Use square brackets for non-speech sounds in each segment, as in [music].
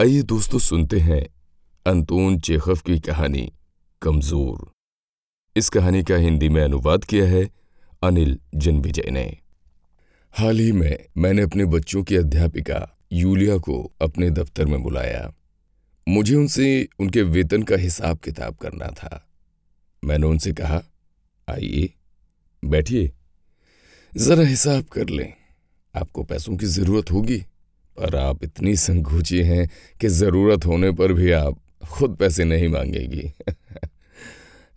आइए दोस्तों सुनते हैं अंतोन चेखव की कहानी, कमज़ोर। इस कहानी का हिंदी में अनुवाद किया है अनिल जिन विजय ने। हाल ही में मैंने अपने बच्चों की अध्यापिका यूलिया को अपने दफ्तर में बुलाया। मुझे उनसे, उनके वेतन का हिसाब किताब करना था। मैंने उनसे कहा, आइए, बैठिए। जरा हिसाब कर लें। आपको पैसों की ज़रूरत होगी। पर आप इतनी संकोची हैं कि ज़रूरत होने पर भी आप खुद पैसे नहीं मांगेगी। [laughs]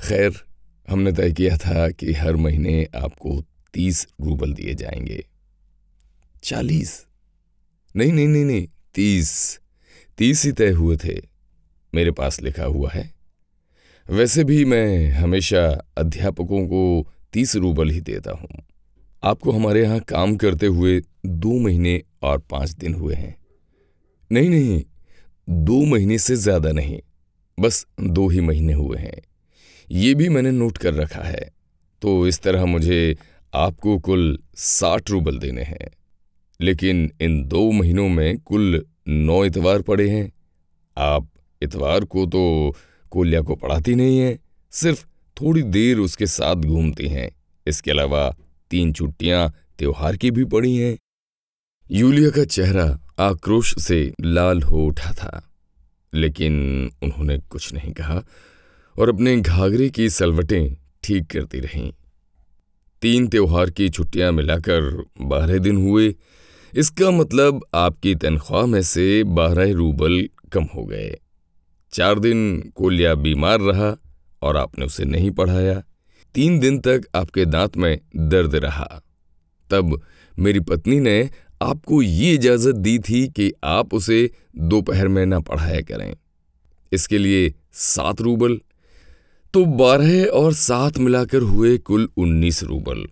खैर, हमने तय किया था कि हर महीने आपको तीस रूबल दिए जाएँगे। चालीस? नहीं नहीं नहीं नहीं, तीस। तीस ही तय हुए थे, मेरे पास लिखा हुआ है। वैसे भी मैं हमेशा अध्यापकों को तीस रूबल ही देता हूँ। आपको हमारे यहाँ काम करते हुए दो महीने और पाँच दिन हुए हैं। नहीं नहीं, दो महीने से ज़्यादा नहीं, बस दो ही महीने हुए हैं। ये भी मैंने नोट कर रखा है तो इस तरह मुझे आपको कुल साठ रूबल देने हैं। लेकिन इन दो महीनों में कुल नौ इतवार पड़े हैं। आप इतवार को तो कोल्या को पढ़ाती नहीं है, सिर्फ़ थोड़ी देर उसके साथ घूमती हैं। इसके अलावा तीन छुट्टियाँ, त्योहार की भी पड़ी हैं। यूलिया का चेहरा आक्रोश से लाल हो उठा था, लेकिन उन्होंने कुछ नहीं कहा और अपने घाघरे की सलवटें ठीक करती रहीं। तीन त्योहार की छुट्टियाँ मिलाकर बारह दिन हुए, इसका मतलब आपकी तनख्वाह में से बारह रूबल कम हो गए। चार दिन कोलिया बीमार रहा और आपने उसे नहीं पढ़ाया। तीन दिन तक आपके दांत में दर्द रहा। तब मेरी पत्नी ने आपको ये इजाज़त दी थी कि आप उसे दोपहर में ना पढ़ाया करें। इसके लिए सात रूबल तो बारह और सात मिलाकर हुए कुल उन्नीस रूबल।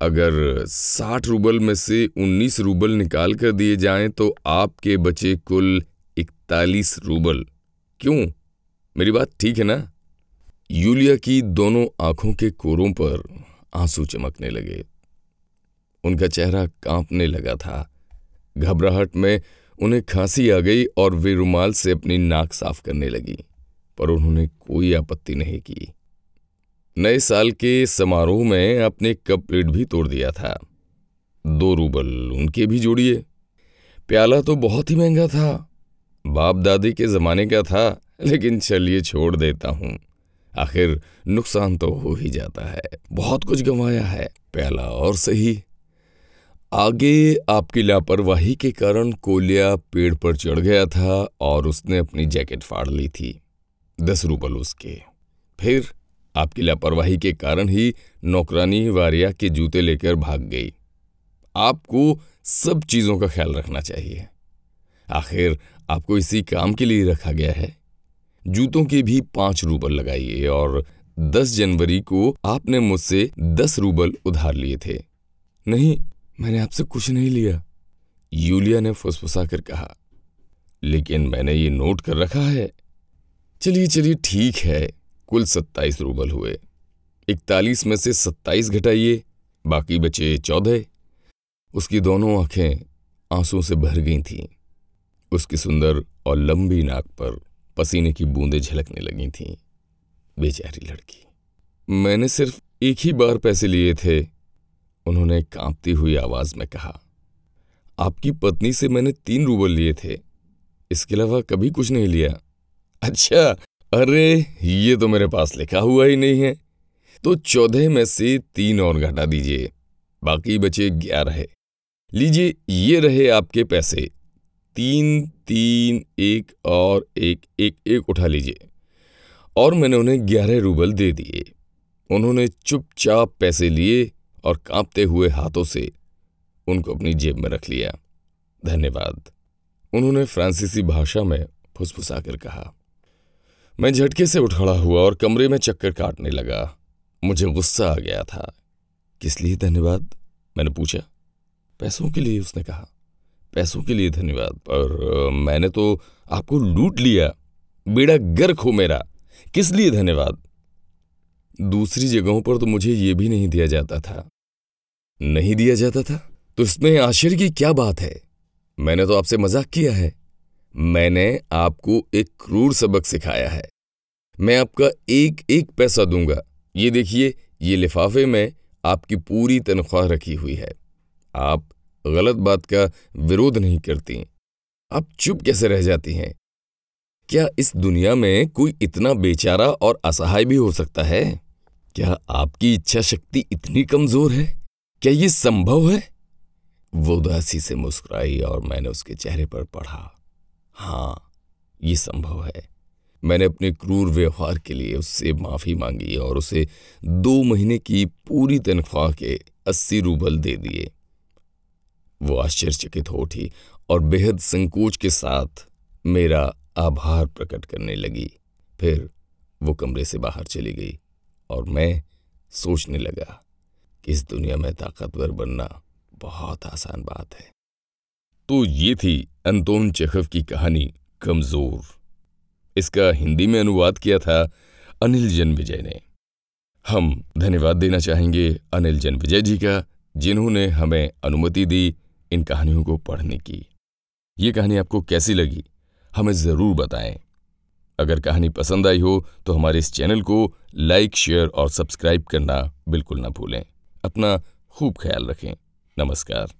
अगर साठ रूबल में से उन्नीस रूबल निकाल कर दिए जाएँ तो आपके बचे कुल इकतालीस रूबल। क्यों? मेरी बात ठीक है ना? यूलिया की दोनों आँखों के कोरों पर आँसू चमकने लगे। उनका चेहरा कांपने लगा था। घबराहट में उन्हें खांसी आ गई और वे रुमाल से अपनी नाक साफ़ करने लगी, पर उन्होंने कोई आपत्ति नहीं की। नए साल के समारोह में अपने कप प्लेट भी तोड़ दिया था। दो रूबल उनके भी जोड़िए। प्याला तो बहुत ही महँगा था। बाप दादी के जमाने का था, लेकिन चलिए छोड़ देता हूँ। आखिर नुकसान तो हो ही जाता है। बहुत कुछ गंवाया है, पहला और सही। आगे आपकी लापरवाही के कारण कोलिया पेड़ पर चढ़ गया था और उसने अपनी जैकेट फाड़ ली थी। दस रूबल उसके। फिर आपकी लापरवाही के कारण ही नौकरानी वारिया के जूते लेकर भाग गई। आपको सब चीज़ों का ख्याल रखना चाहिए। आखिर आपको इसी काम के लिए रखा गया है? जूतों के भी पाँच रूबल लगाइए और दस जनवरी को आपने मुझसे दस रूबल उधार लिए थे। नहीं, मैंने आपसे कुछ नहीं लिया। यूलिया ने फुसफुसा कर कहा, लेकिन मैंने ये नोट कर रखा है। चलिए चलिए, ठीक है, कुल सत्ताईस रूबल हुए। इकतालीस में से सत्ताईस घटाइए, बाकी बचे चौदह। उसकी दोनों आँखें आँसू से भर गई थीं, उसकी सुंदर और लंबी नाक पर। पसीने की बूंदें झलकने लगी थीं बेचारी लड़की। मैंने सिर्फ़ एक ही बार पैसे लिए थे, उन्होंने कांपती हुई आवाज़ में कहा, आपकी पत्नी से मैंने तीन रूबल लिए थे, इसके अलावा कभी कुछ नहीं लिया। अच्छा अरे, ये तो मेरे पास लिखा हुआ ही नहीं है। तो चौदह में से तीन और घटा दीजिए, बाकी बचे ग्यारह लीजिए, ये रहे आपके पैसे तीन तीन, एक और एक एक एक उठा लीजिए। और मैंने उन्हें ग्यारह रूबल दे दिए। उन्होंने चुपचाप पैसे लिए और कांपते हुए हाथों से उनको अपनी जेब में रख लिया। धन्यवाद। उन्होंने फ्रांसीसी भाषा में फुसफुसाकर कहा। मैं झटके से उठ खड़ा हुआ और कमरे में चक्कर काटने लगा। मुझे गुस्सा आ गया था। किस लिए धन्यवाद? मैंने पूछा। पैसों के लिए उसने कहा। पैसों के लिए धन्यवाद, पर मैंने तो आपको लूट लिया। बेड़ा गर्क हो मेरा। किस लिए धन्यवाद? दूसरी जगहों पर तो मुझे यह भी नहीं दिया जाता था। नहीं दिया जाता था? तो इसमें आश्चर्य की क्या बात है? मैंने तो आपसे मज़ाक किया है। मैंने आपको एक क्रूर सबक सिखाया है। मैं आपका एक एक पैसा दूँगा। ये देखिए, ये लिफाफे में आपकी पूरी तनख्वाह रखी हुई है। आप गलत बात का विरोध नहीं करती। आप चुप कैसे रह जाती हैं? क्या इस दुनिया में कोई इतना बेचारा और असहाय भी हो सकता है? क्या आपकी इच्छा शक्ति इतनी कमज़ोर है? क्या ये संभव है? वो उदासी से मुस्कुराई और मैंने उसके चेहरे पर पढ़ा। हाँ ये संभव है। मैंने अपने क्रूर व्यवहार के लिए उससे माफ़ी मांगी और उसे दो महीने की पूरी तनख्वाह के अस्सी रूबल दे दिए। वो आश्चर्यचकित हो उठी और बेहद संकोच के साथ मेरा आभार प्रकट करने लगी। फिर वो कमरे से बाहर चली गई और मैं सोचने लगा कि इस दुनिया में ताकतवर बनना बहुत आसान बात है। तो ये थी अंतोन चेखव की कहानी कमज़ोर। इसका हिंदी में अनुवाद किया था अनिल जन विजय ने। हम धन्यवाद देना चाहेंगे अनिल जन विजय जी का, जिन्होंने हमें अनुमति दी इन कहानियों को पढ़ने की। ये कहानी आपको कैसी लगी, हमें ज़रूर बताएँ। अगर कहानी पसंद आई हो तो हमारे इस चैनल को लाइक, शेयर और सब्सक्राइब करना बिल्कुल ना भूलें। अपना खूब ख्याल रखें। नमस्कार।